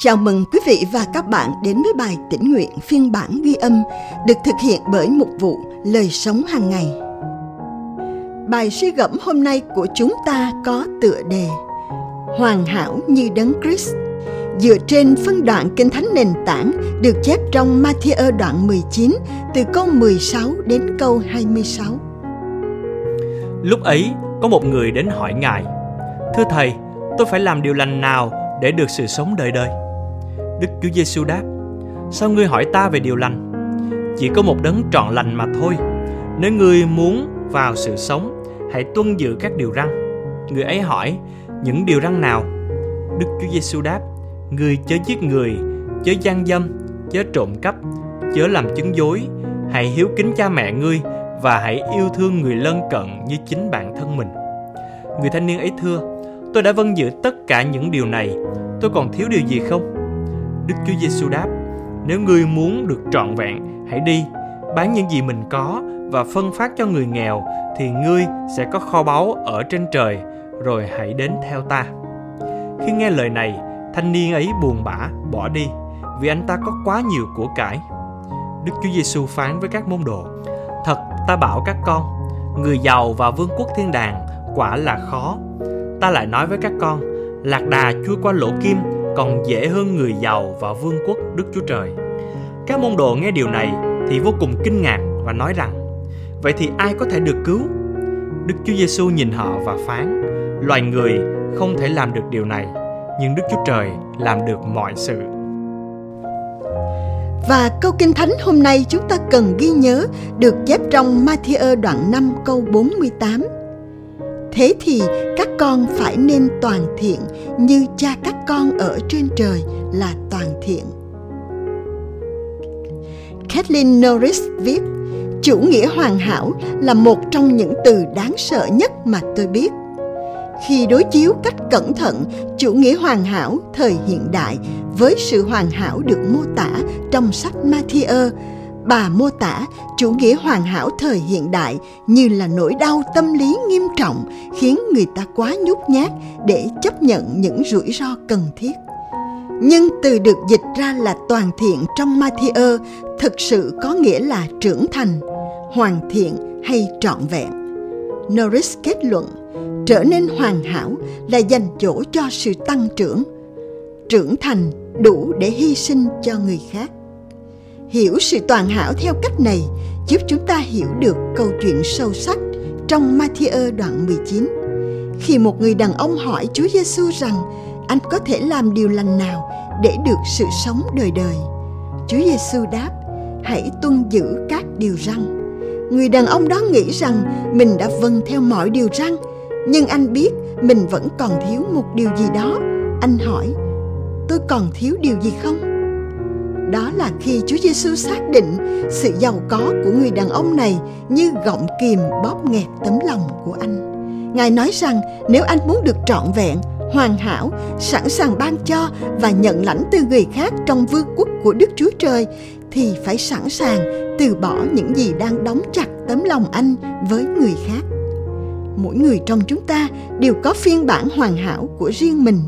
Chào mừng quý vị và các bạn đến với bài tĩnh nguyện phiên bản ghi âm được thực hiện bởi mục vụ Lời sống hàng ngày. Bài suy gẫm hôm nay của chúng ta có tựa đề Hoàn hảo như đấng Christ dựa trên phân đoạn Kinh Thánh nền tảng được chép trong Matthew đoạn 19 từ câu 16 đến câu 26. Lúc ấy, có một người đến hỏi Ngài, Thưa Thầy, tôi phải làm điều lành nào để được sự sống đời đời? Đức Chúa Giêsu đáp, Sao ngươi hỏi ta về điều lành? Chỉ có một đấng trọn lành mà thôi. Nếu ngươi muốn vào sự sống, hãy tuân giữ các điều răn. Người ấy hỏi, những điều răn nào? Đức Chúa Giêsu đáp, Ngươi chớ giết người, chớ gian dâm, chớ trộm cắp, chớ làm chứng dối, hãy hiếu kính cha mẹ ngươi và hãy yêu thương người lân cận như chính bản thân mình. Người thanh niên ấy thưa, tôi đã vâng giữ tất cả những điều này, tôi còn thiếu điều gì không? Đức Chúa Giêsu đáp, nếu ngươi muốn được trọn vẹn, hãy đi, bán những gì mình có và phân phát cho người nghèo thì ngươi sẽ có kho báu ở trên trời, rồi hãy đến theo ta. Khi nghe lời này, thanh niên ấy buồn bã bỏ đi vì anh ta có quá nhiều của cải. Đức Chúa Giêsu phán với các môn đồ: Thật ta bảo các con, người giàu vào vương quốc thiên đàng quả là khó. Ta lại nói với các con, lạc đà chui qua lỗ kim còn dễ hơn người giàu vào vương quốc Đức Chúa Trời. Các môn đồ nghe điều này thì vô cùng kinh ngạc và nói rằng: Vậy thì ai có thể được cứu? Đức Chúa Giêsu nhìn họ và phán: Loài người không thể làm được điều này, nhưng Đức Chúa Trời làm được mọi sự. Và câu Kinh Thánh hôm nay chúng ta cần ghi nhớ được chép trong Matthew đoạn 5 câu 48. Thế thì các con phải nên toàn thiện như cha các con ở trên trời là toàn thiện. Kathleen Norris viết, chủ nghĩa hoàn hảo là một trong những từ đáng sợ nhất mà tôi biết khi đối chiếu cách cẩn thận chủ nghĩa hoàn hảo thời hiện đại với sự hoàn hảo được mô tả trong sách Matthew, bà mô tả chủ nghĩa hoàn hảo thời hiện đại như là nỗi đau tâm lý nghiêm trọng khiến người ta quá nhút nhát để chấp nhận những rủi ro cần thiết. Nhưng từ được dịch ra là toàn thiện trong Matthew thực sự có nghĩa là trưởng thành, hoàn thiện hay trọn vẹn. Norris kết luận trở nên hoàn hảo là dành chỗ cho sự tăng trưởng trưởng thành đủ để hy sinh cho người khác hiểu sự toàn hảo theo cách này, giúp chúng ta hiểu được câu chuyện sâu sắc trong Matthew đoạn 19. Khi một người đàn ông hỏi Chúa Giêsu rằng, anh có thể làm điều lành nào để được sự sống đời đời. Chúa Giêsu đáp: Hãy tuân giữ các điều răn. Người đàn ông đó nghĩ rằng mình đã vâng theo mọi điều răn, nhưng anh biết mình vẫn còn thiếu một điều gì đó anh hỏi, tôi còn thiếu điều gì không đó là khi Chúa Giêsu xác định sự giàu có của người đàn ông này như gọng kìm bóp nghẹt tấm lòng của anh. Ngài nói rằng nếu anh muốn được trọn vẹn, hoàn hảo, sẵn sàng ban cho và nhận lãnh từ người khác trong vương quốc của Đức Chúa Trời thì phải sẵn sàng từ bỏ những gì đang đóng chặt tấm lòng anh với người khác mỗi người trong chúng ta đều có phiên bản hoàn hảo của riêng mình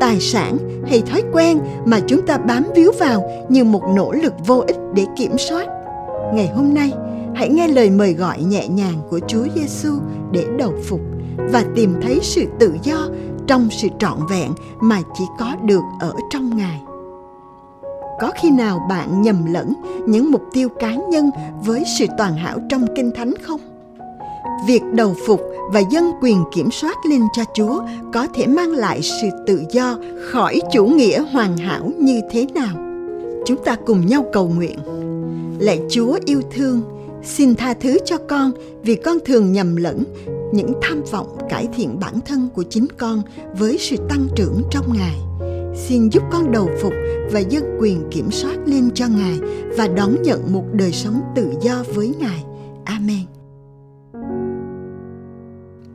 tài sản hay thói quen mà chúng ta bám víu vào như một nỗ lực vô ích để kiểm soát ngày hôm nay, hãy nghe lời mời gọi nhẹ nhàng của Chúa Giêsu để đầu phục và tìm thấy sự tự do trong sự trọn vẹn mà chỉ có được ở trong Ngài. Có khi nào bạn nhầm lẫn những mục tiêu cá nhân với sự toàn hảo trong Kinh Thánh không? việc đầu phục và dân quyền kiểm soát lên cho Chúa có thể mang lại sự tự do khỏi chủ nghĩa hoàn hảo như thế nào? Chúng ta cùng nhau cầu nguyện. Lạy Chúa yêu thương, xin tha thứ cho con vì con thường nhầm lẫn những tham vọng cải thiện bản thân của chính con với sự tăng trưởng trong Ngài. Xin giúp con đầu phục và dân quyền kiểm soát lên cho Ngài và đón nhận một đời sống tự do với Ngài.